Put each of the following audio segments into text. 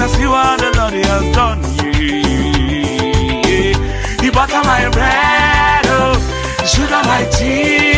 to see what the Lord has done. Yeah. He butter my bread, oh, sugar my tea.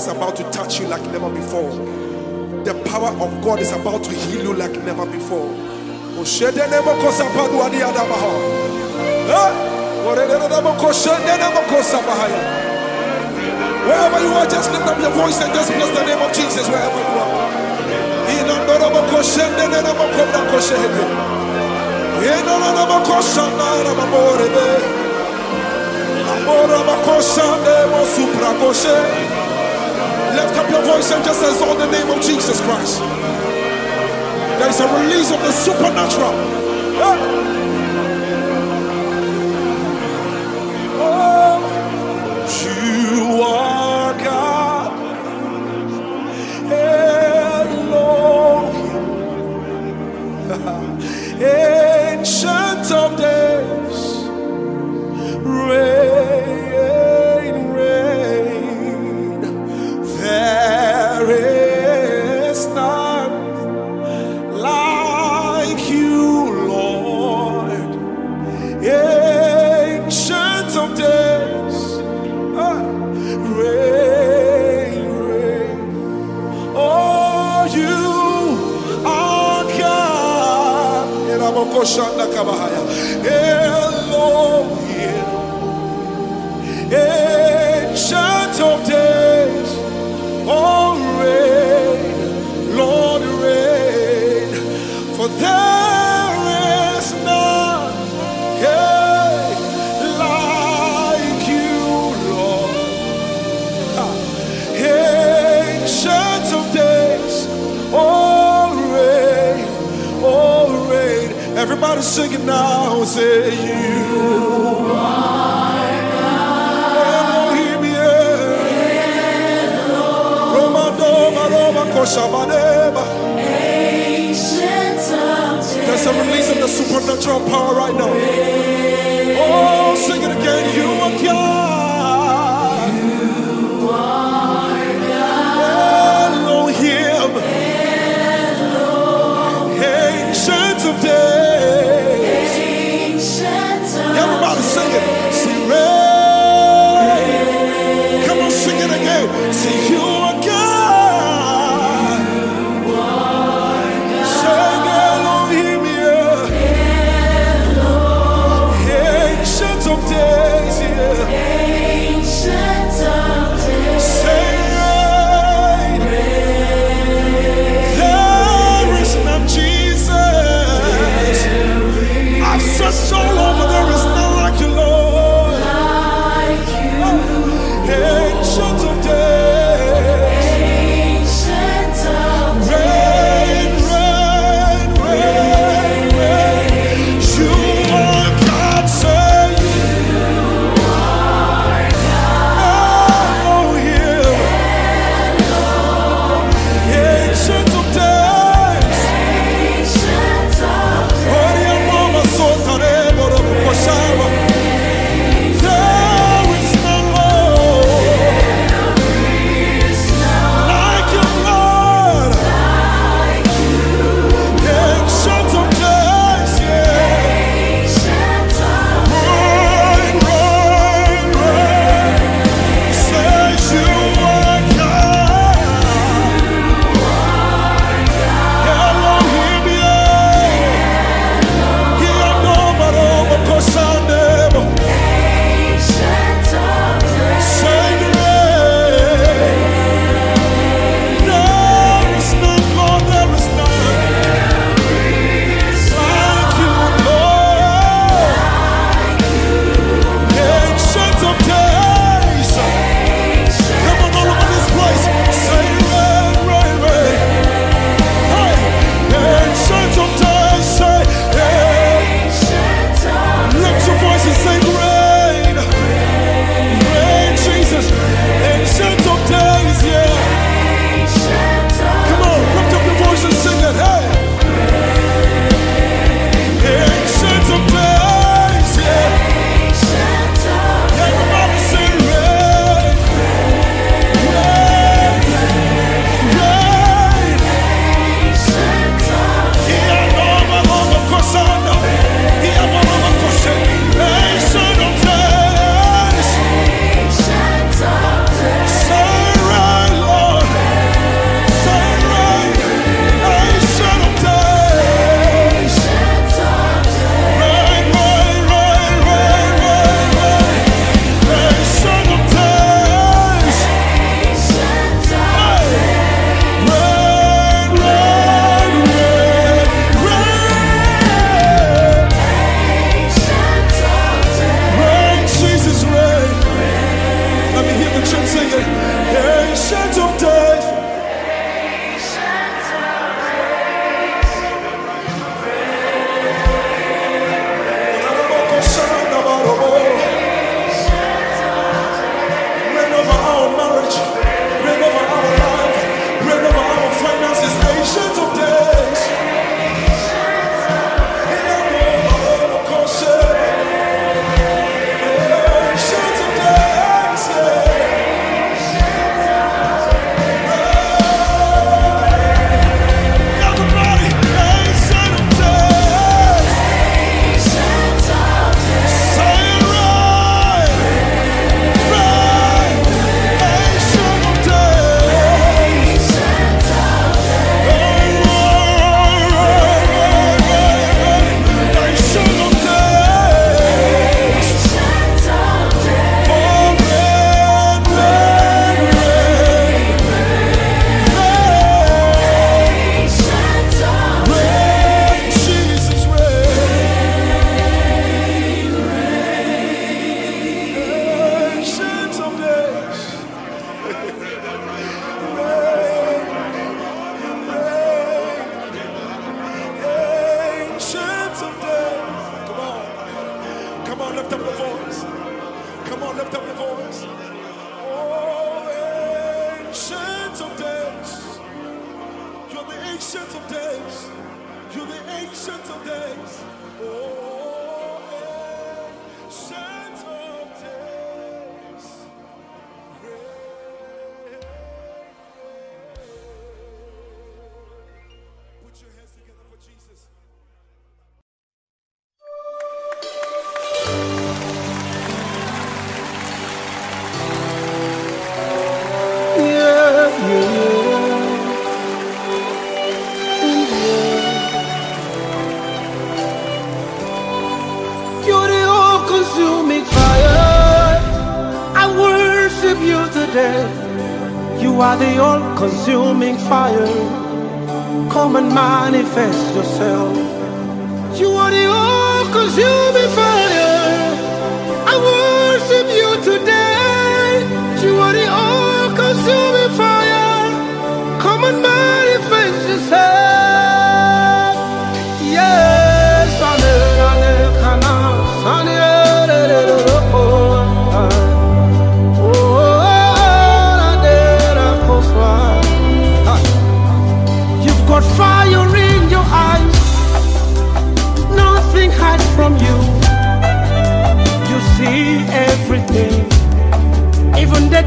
Is about to touch you like never before. The power of God is about to heal you like never before. Wherever you are, just lift up your voice and just bless the name of Jesus wherever you are. Your voice and just exalt the name of Jesus Christ. There is a release of the supernatural. Oh, you are God. Elohim. Ancient of days. Everybody sing it now, say you. Elohim, yeah. Roma, doma, roma, kosha, badeba. There's a release of the supernatural power right now. Oh, sing it again. You are God. Elohim, Elohim. Ancient of days.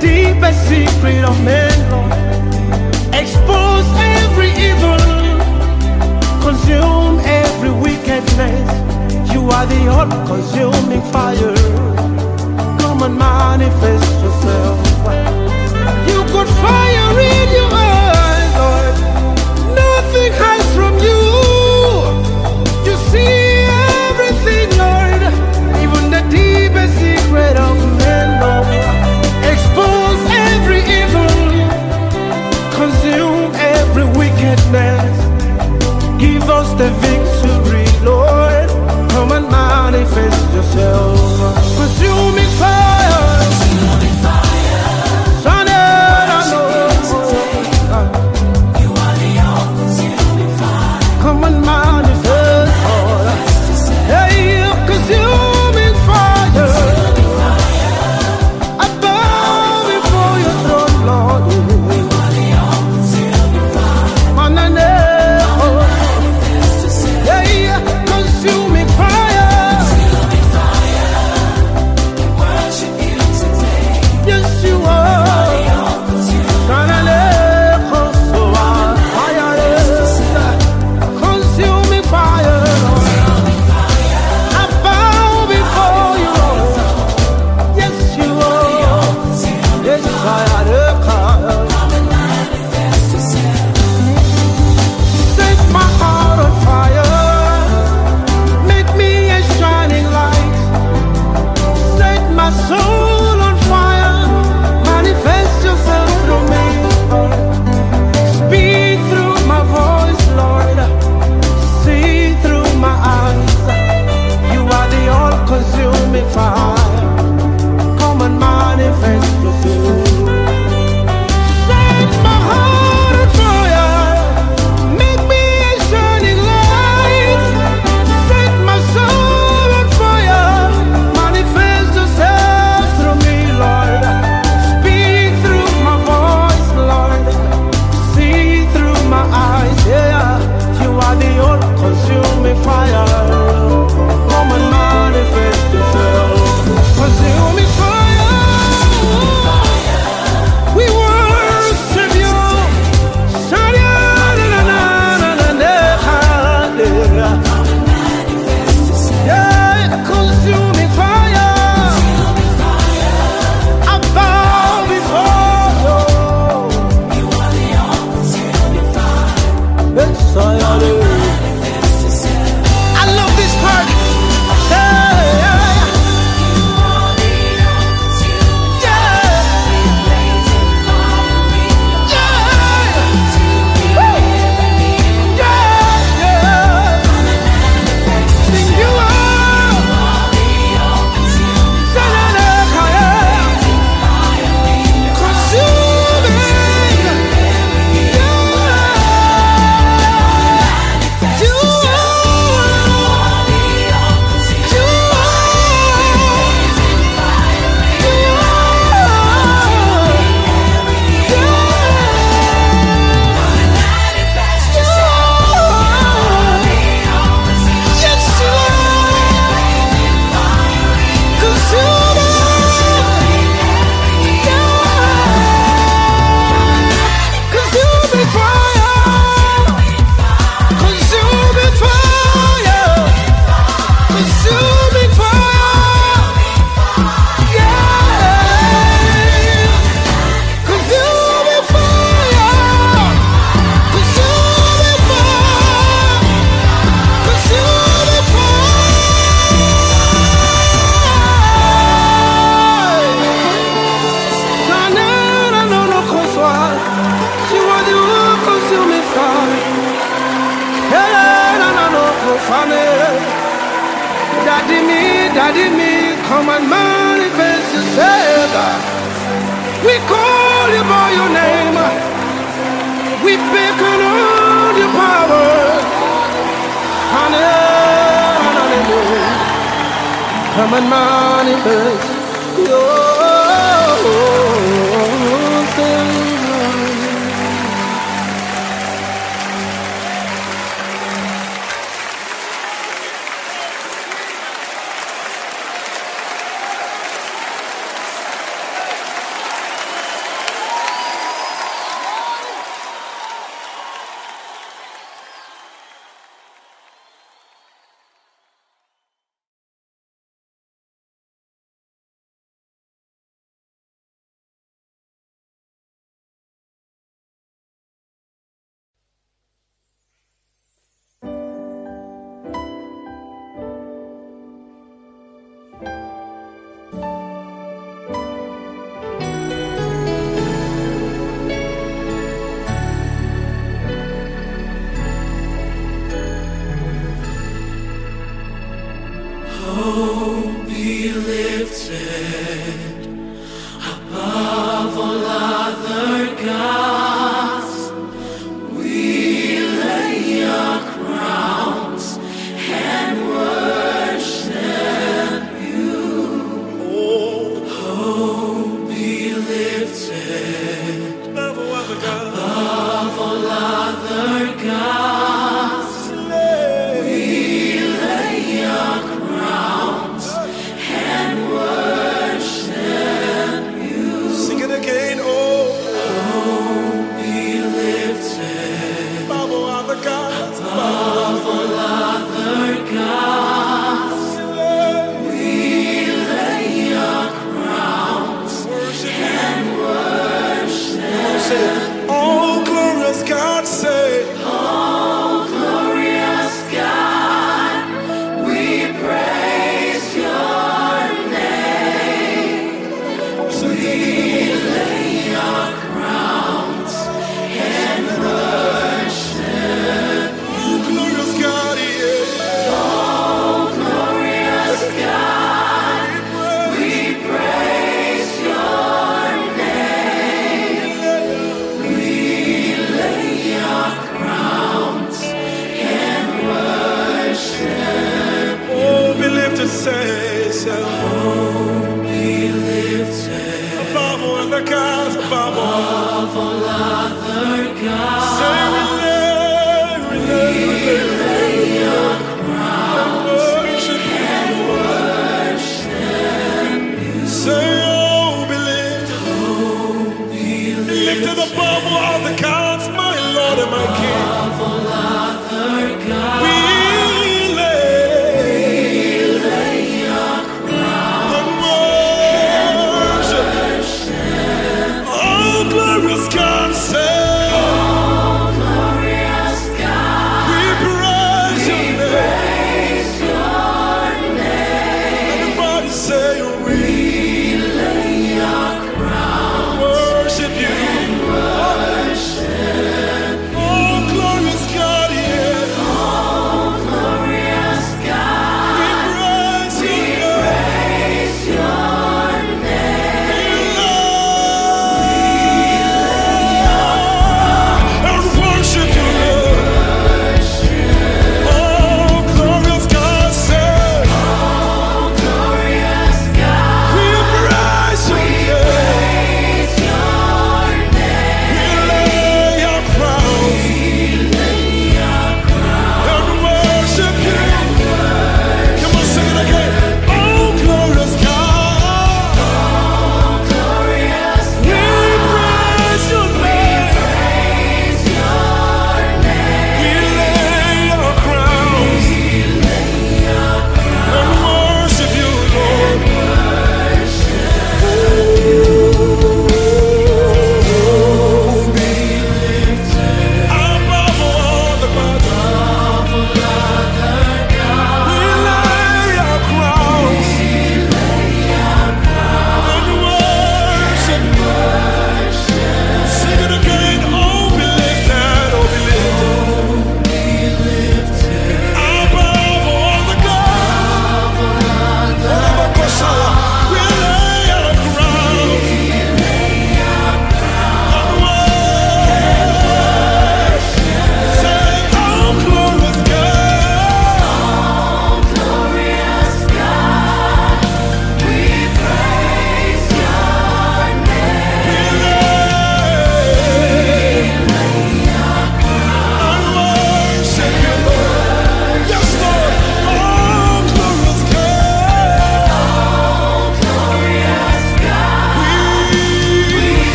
deepest secret of men, Lord. Expose every evil, consume every wickedness. You are the all consuming fire. Come and manifest yourself. You got fire in your eyes, Lord. Nothing hides. the victory, Lord. Come and manifest yourself. Consuming fire.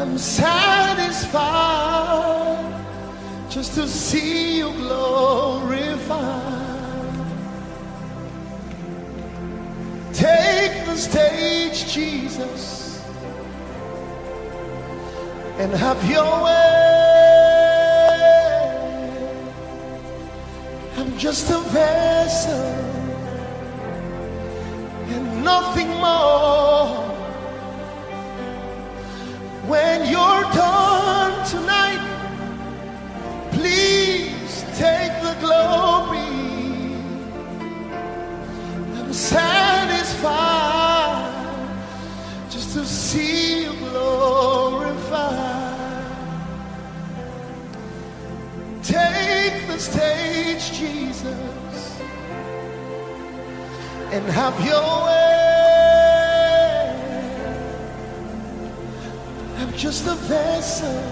I'm satisfied just to see you glorified. Take the stage, Jesus, and have your way. I'm just a vessel and nothing more. When you're done tonight, please take the glory. I'm satisfied just to see you glorified. Take the stage, Jesus, and have your way. Just a vessel,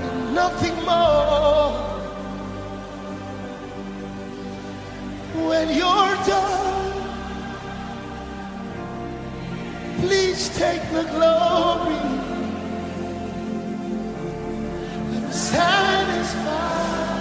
and nothing more. When you're done, please take the glory. I'm satisfied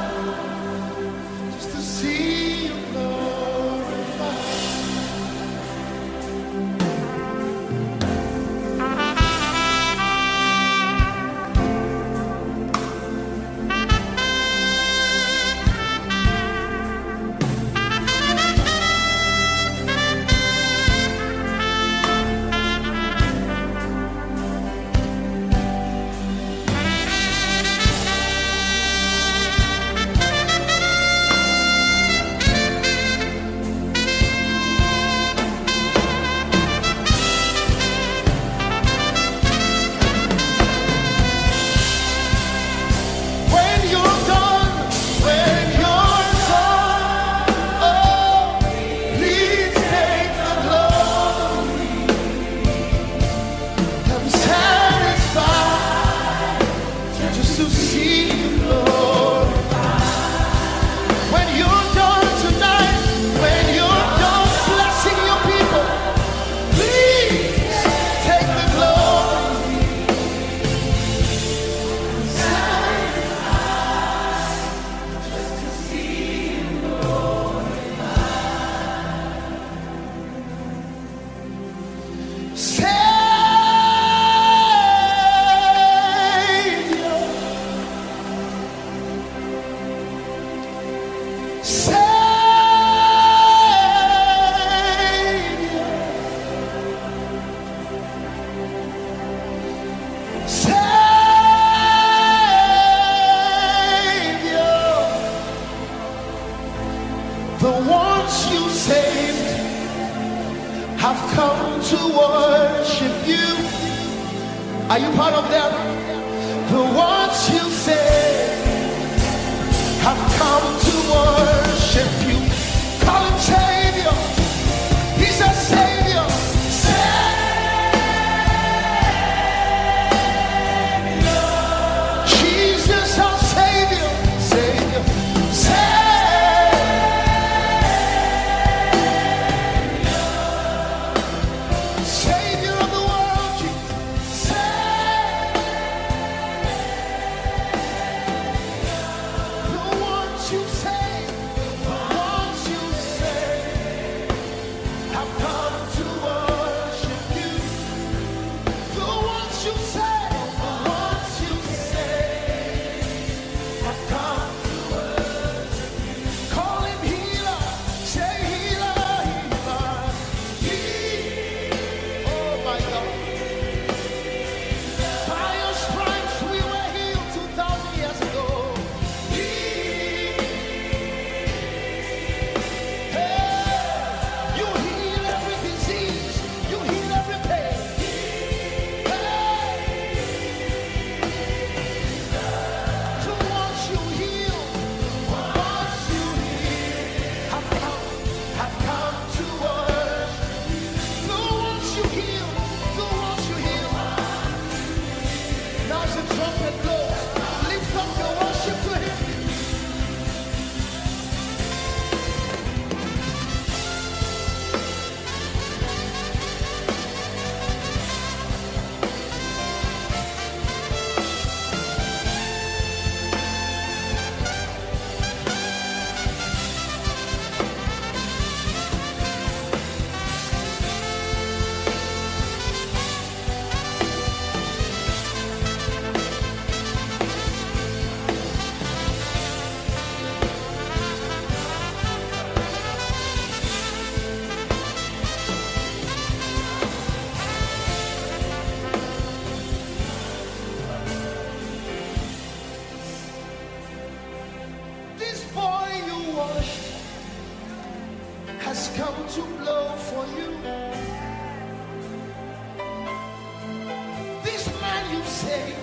come to blow for you. This man you saved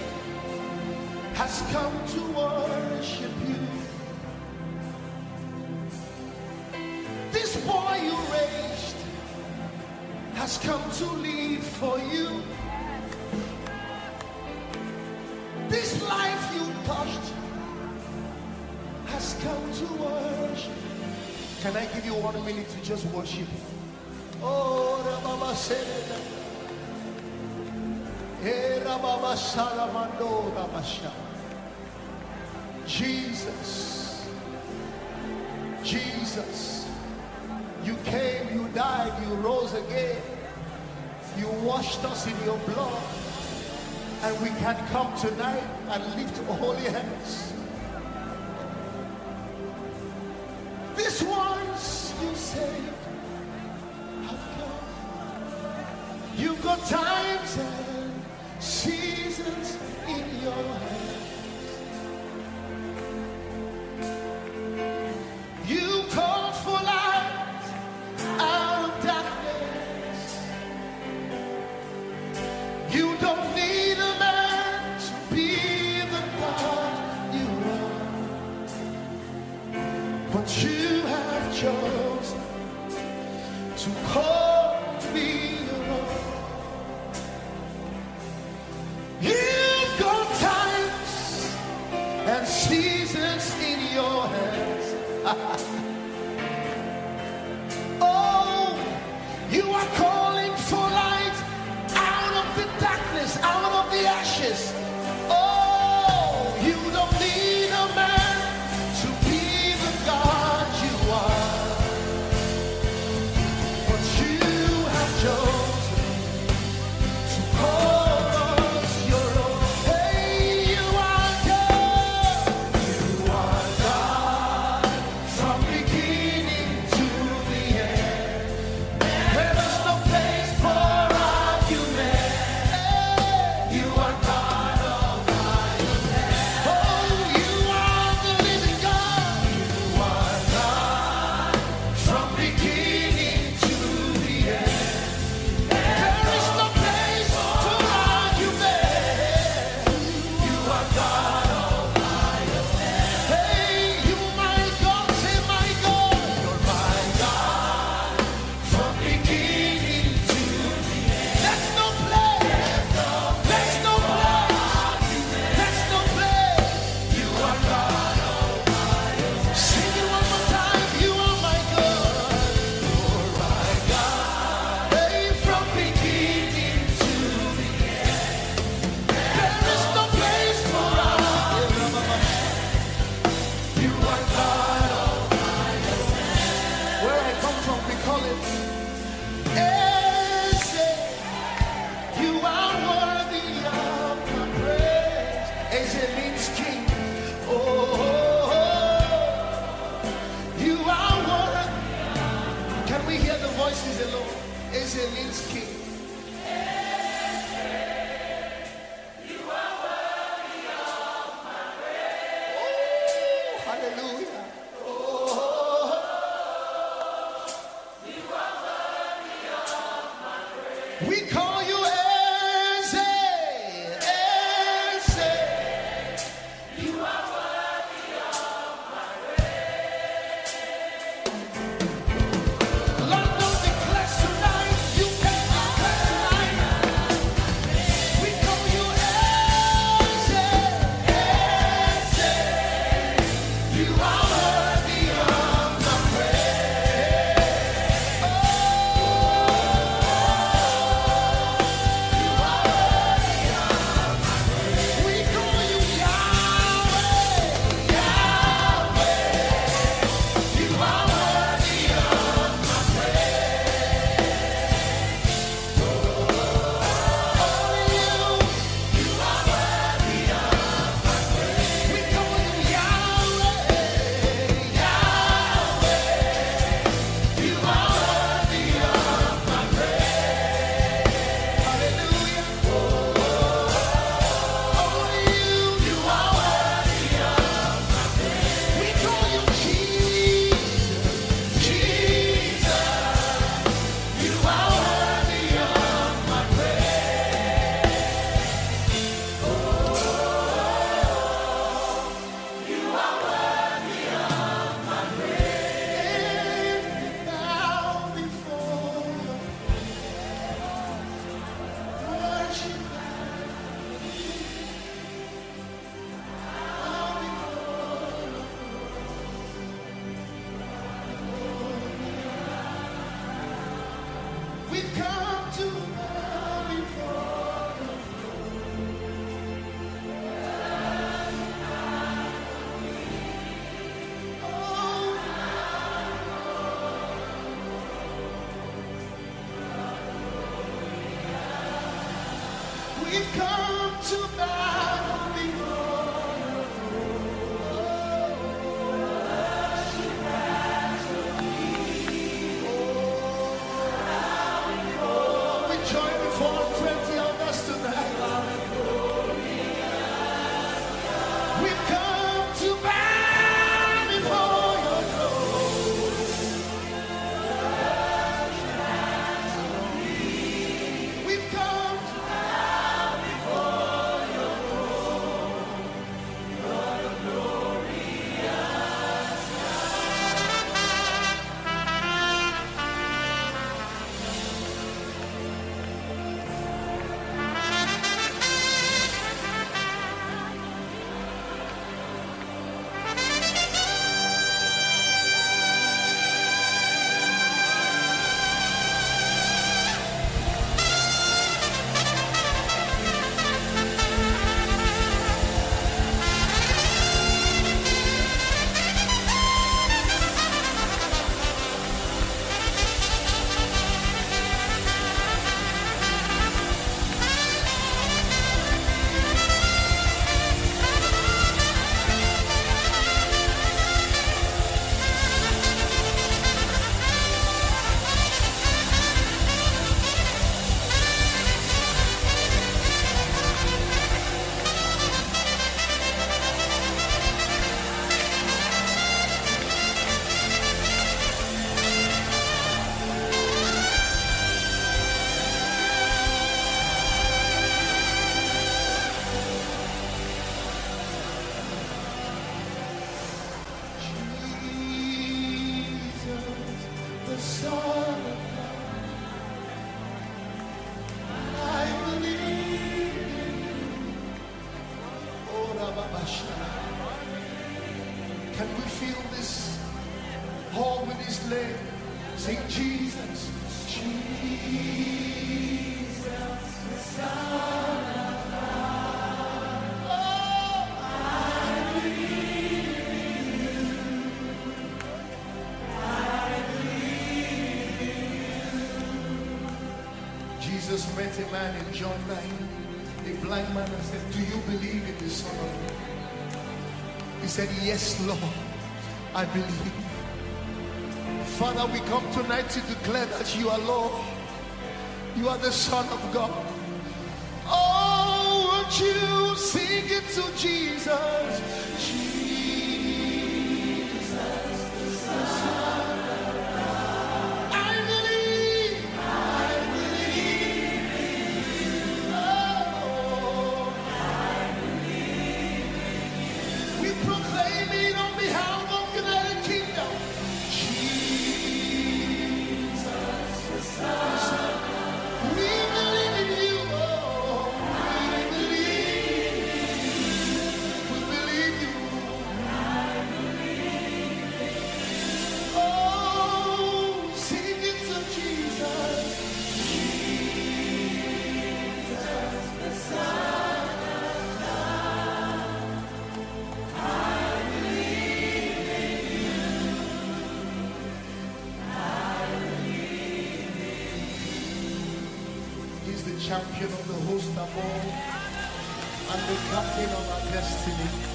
has come to worship you. This boy you raised has come to live for you. Can I give you one minute to just worship? Oh, Rababa Eh, Rababa Salamando Rabasha. Jesus, Jesus, you came, you died, you rose again, you washed us in your blood, and we can come tonight and lift holy hands. Times ashes. mighty man in John 9, a blind man said, Do you believe in the Son of God? He said, Yes, Lord, I believe. Father, we come tonight to declare that you are Lord. You are the Son of God. Oh, won't you sing it to Jesus? champion of the host of all, and the captain of our destiny.